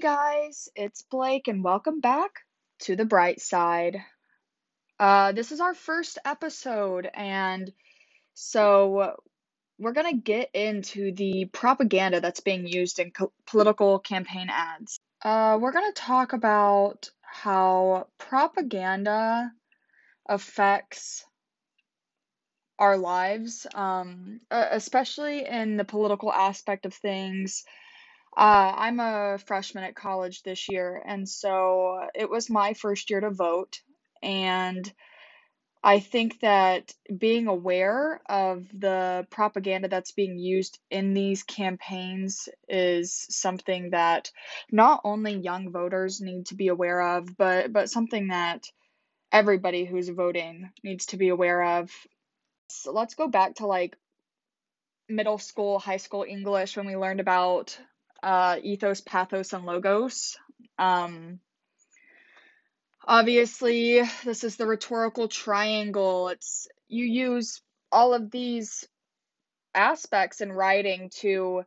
guys, it's Blake, and welcome back to the bright side. Uh, this is our first episode, and so we're gonna get into the propaganda that's being used in co- political campaign ads. Uh, we're gonna talk about how propaganda affects our lives, um, especially in the political aspect of things. Uh, I'm a freshman at college this year, and so it was my first year to vote. And I think that being aware of the propaganda that's being used in these campaigns is something that not only young voters need to be aware of, but but something that everybody who's voting needs to be aware of. So let's go back to like middle school, high school English when we learned about uh, ethos, pathos, and logos. Um, obviously, this is the rhetorical triangle. It's you use all of these aspects in writing to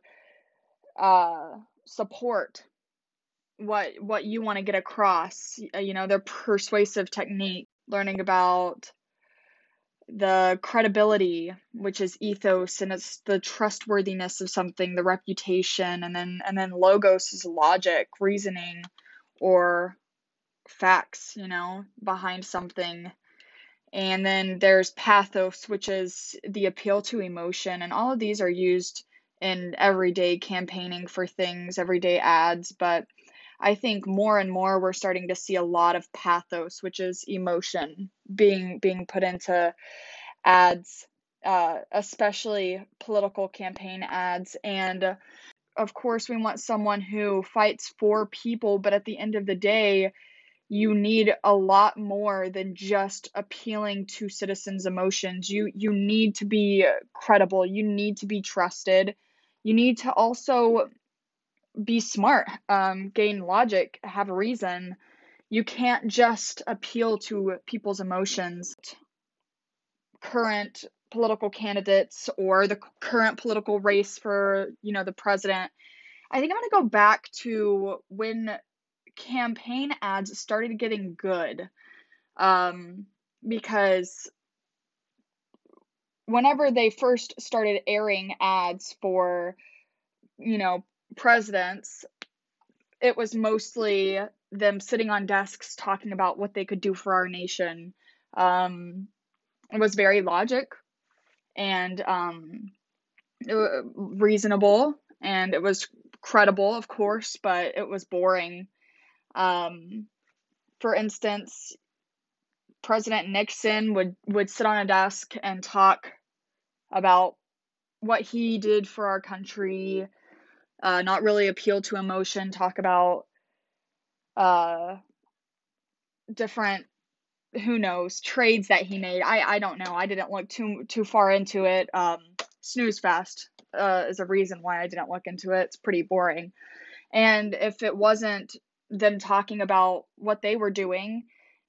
uh, support what what you want to get across. You know, their persuasive technique. Learning about the credibility, which is ethos, and it's the trustworthiness of something, the reputation, and then and then logos is logic, reasoning, or facts, you know, behind something. And then there's pathos, which is the appeal to emotion, and all of these are used in everyday campaigning for things, everyday ads, but I think more and more we're starting to see a lot of pathos, which is emotion being being put into ads, uh, especially political campaign ads. And uh, of course, we want someone who fights for people, but at the end of the day, you need a lot more than just appealing to citizens' emotions. You you need to be credible. You need to be trusted. You need to also be smart, um, gain logic, have a reason. You can't just appeal to people's emotions. Current political candidates or the current political race for, you know, the president. I think I'm going to go back to when campaign ads started getting good. Um, because whenever they first started airing ads for, you know, presidents, it was mostly them sitting on desks talking about what they could do for our nation. Um, it was very logic and um, uh, reasonable, and it was credible, of course, but it was boring. Um, for instance, President Nixon would would sit on a desk and talk about what he did for our country, uh, not really appeal to emotion, talk about uh, different who knows trades that he made. I I don't know. I didn't look too too far into it. Um, snooze fest uh, is a reason why I didn't look into it. It's pretty boring. And if it wasn't them talking about what they were doing,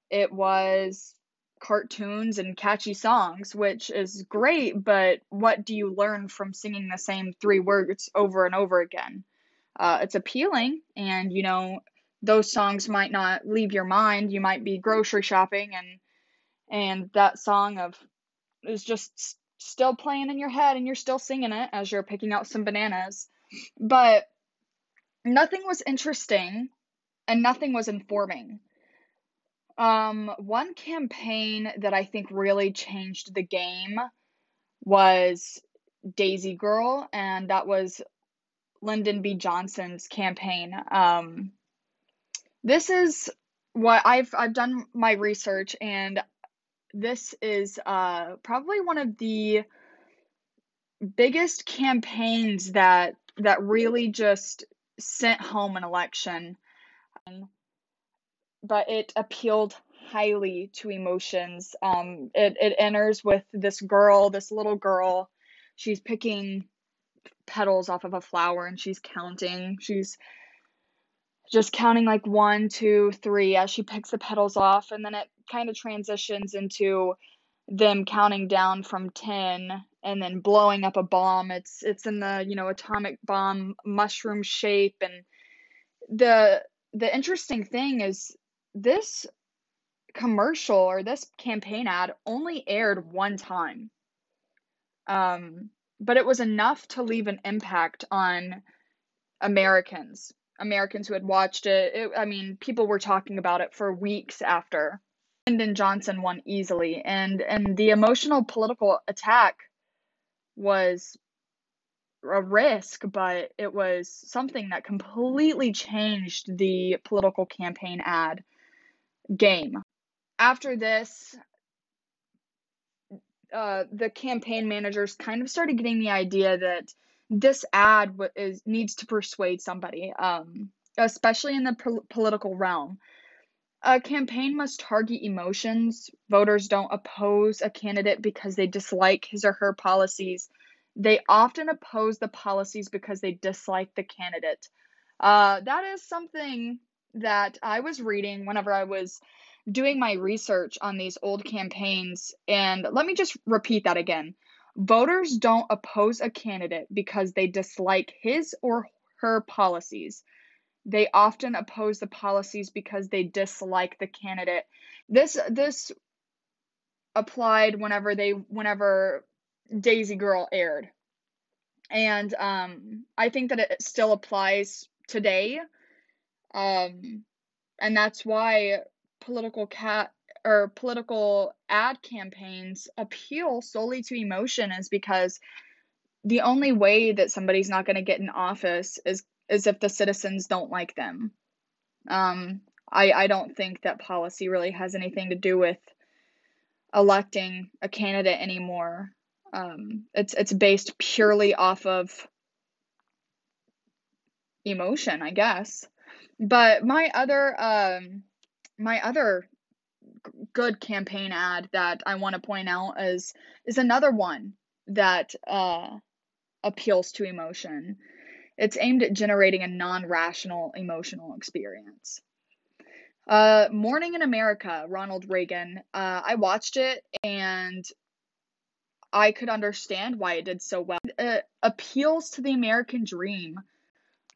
it was cartoons and catchy songs, which is great, but what do you learn from singing the same three words over and over again? Uh, it's appealing, and you know, those songs might not leave your mind. You might be grocery shopping, and and that song of is just still playing in your head, and you're still singing it as you're picking out some bananas. But nothing was interesting, and nothing was informing. Um, one campaign that I think really changed the game was Daisy Girl, and that was Lyndon B. Johnson's campaign. Um, this is what I've I've done my research, and this is uh, probably one of the biggest campaigns that that really just sent home an election. But it appealed highly to emotions. Um, it it enters with this girl, this little girl. She's picking petals off of a flower and she's counting. She's just counting like one, two, three as she picks the petals off, and then it kind of transitions into them counting down from 10 and then blowing up a bomb. It's it's in the, you know, atomic bomb mushroom shape and the the interesting thing is this commercial or this campaign ad only aired one time. Um, but it was enough to leave an impact on Americans. Americans who had watched it. it I mean, people were talking about it for weeks after. Lyndon Johnson won easily, and and the emotional political attack was a risk, but it was something that completely changed the political campaign ad game. After this, uh, the campaign managers kind of started getting the idea that this ad is needs to persuade somebody, um, especially in the po- political realm. A campaign must target emotions. Voters don't oppose a candidate because they dislike his or her policies. They often oppose the policies because they dislike the candidate. Uh, that is something that I was reading whenever I was doing my research on these old campaigns. And let me just repeat that again. Voters don't oppose a candidate because they dislike his or her policies. They often oppose the policies because they dislike the candidate. This this applied whenever they whenever Daisy Girl aired. And um I think that it still applies today. Um and that's why political cat or political ad campaigns appeal solely to emotion is because the only way that somebody's not going to get in office is is if the citizens don't like them. Um, I I don't think that policy really has anything to do with electing a candidate anymore. Um, it's it's based purely off of emotion, I guess. But my other um, my other good campaign ad that I want to point out is is another one that uh, appeals to emotion. It's aimed at generating a non-rational emotional experience. Uh, Morning in America, Ronald Reagan. Uh, I watched it and I could understand why it did so well. It appeals to the American dream.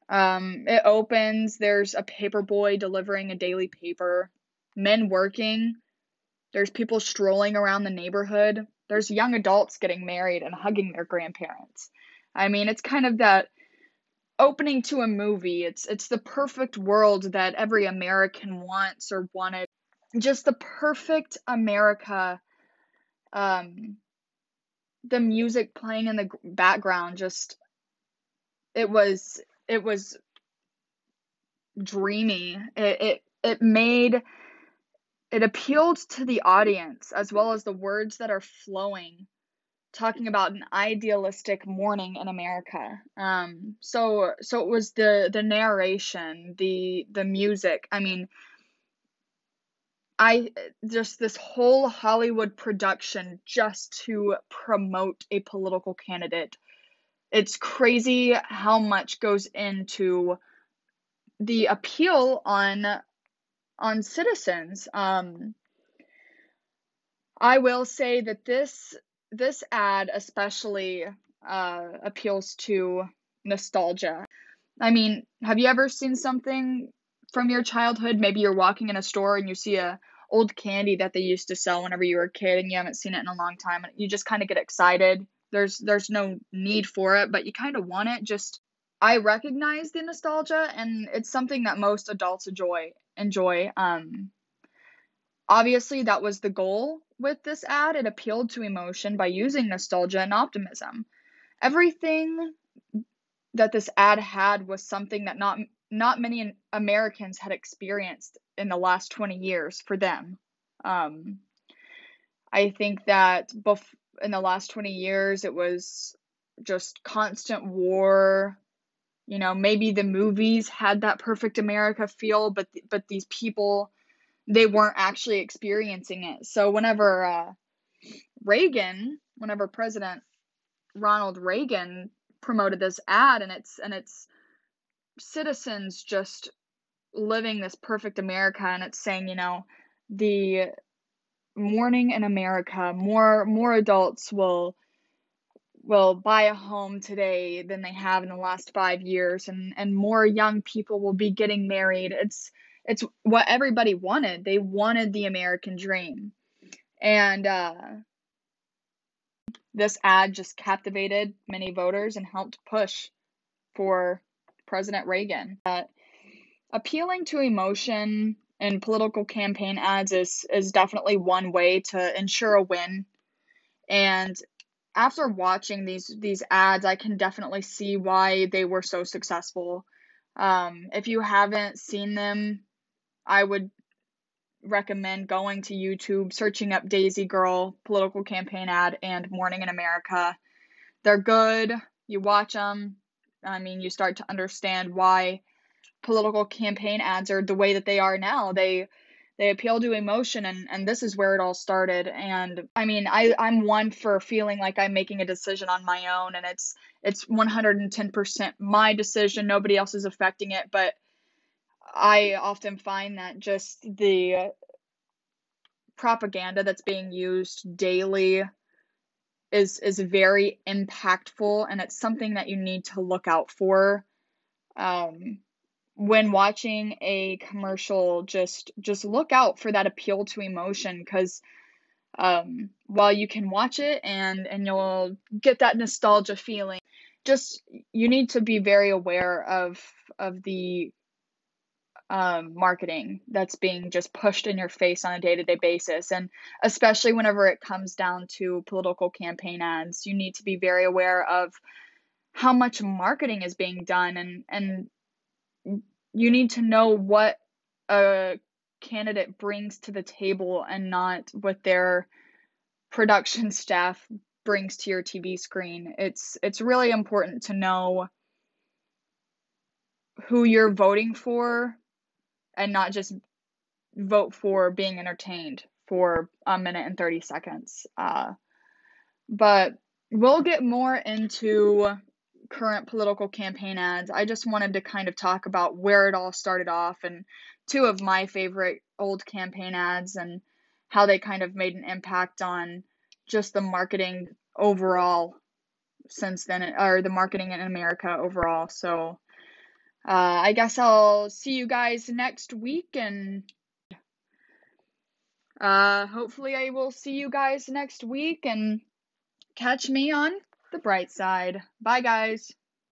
Um, it opens, there's a paper boy delivering a daily paper men working. There's people strolling around the neighborhood. There's young adults getting married and hugging their grandparents. I mean, it's kind of that opening to a movie. It's it's the perfect world that every American wants or wanted. Just the perfect America. Um the music playing in the background just it was it was dreamy. It it it made it appealed to the audience as well as the words that are flowing talking about an idealistic morning in America. Um, so so it was the the narration, the the music. I mean, I just this whole Hollywood production just to promote a political candidate. It's crazy how much goes into the appeal on on citizens. Um, I will say that this this ad especially uh, appeals to nostalgia. I mean, have you ever seen something from your childhood? Maybe you're walking in a store and you see a old candy that they used to sell whenever you were a kid and you haven't seen it in a long time and you just kind of get excited. There's there's no need for it, but you kind of want it just I recognize the nostalgia and it's something that most adults enjoy enjoy. Um, obviously, that was the goal with this ad. It appealed to emotion by using nostalgia and optimism. Everything that this ad had was something that not not many Americans had experienced in the last 20 years for them. Um, I think that bef- in the last 20 years, it was just constant war, you know maybe the movies had that perfect america feel but but these people they weren't actually experiencing it. So whenever uh, reagan whenever president ronald reagan promoted this ad and it's and it's citizens just living this perfect america and it's saying you know the morning in america more more adults will will buy a home today than they have in the last five years and and more young people will be getting married. It's it's what everybody wanted. They wanted the american dream. And uh, this ad just captivated many voters and helped push for president reagan. Uh, appealing to emotion in political campaign ads is is definitely one way to ensure a win and after watching these these ads, I can definitely see why they were so successful. Um, if you haven't seen them, I would recommend going to YouTube, searching up Daisy Girl political campaign ad and Morning in America. They're good. You watch them. I mean, you start to understand why political campaign ads are the way that they are now. They they appeal to emotion and and this is where it all started. And i mean i i'm one for feeling like i'm making a decision on my own and it's it's 110% my decision. Nobody else is affecting it but i often find that just the propaganda that's being used daily is is very impactful and it's something that you need to look out for. Um when watching a commercial just just look out for that appeal to emotion because um, while you can watch it and and you'll get that nostalgia feeling just you need to be very aware of of the um, marketing that's being just pushed in your face on a day-to-day basis. And especially whenever it comes down to political campaign ads you need to be very aware of how much marketing is being done and and you need to know what a candidate brings to the table and not what their production staff brings to your TV screen. It's it's really important to know who you're voting for and not just vote for being entertained for a minute and 30 seconds. Uh, but we'll get more into current political campaign ads, I just wanted to kind of talk about where it all started off and two of my favorite old campaign ads and how they kind of made an impact on just the marketing overall since then, or the marketing in America overall. So uh, I guess I'll see you guys next week and uh, hopefully I will see you guys next week and catch me on the bright side. Bye, guys.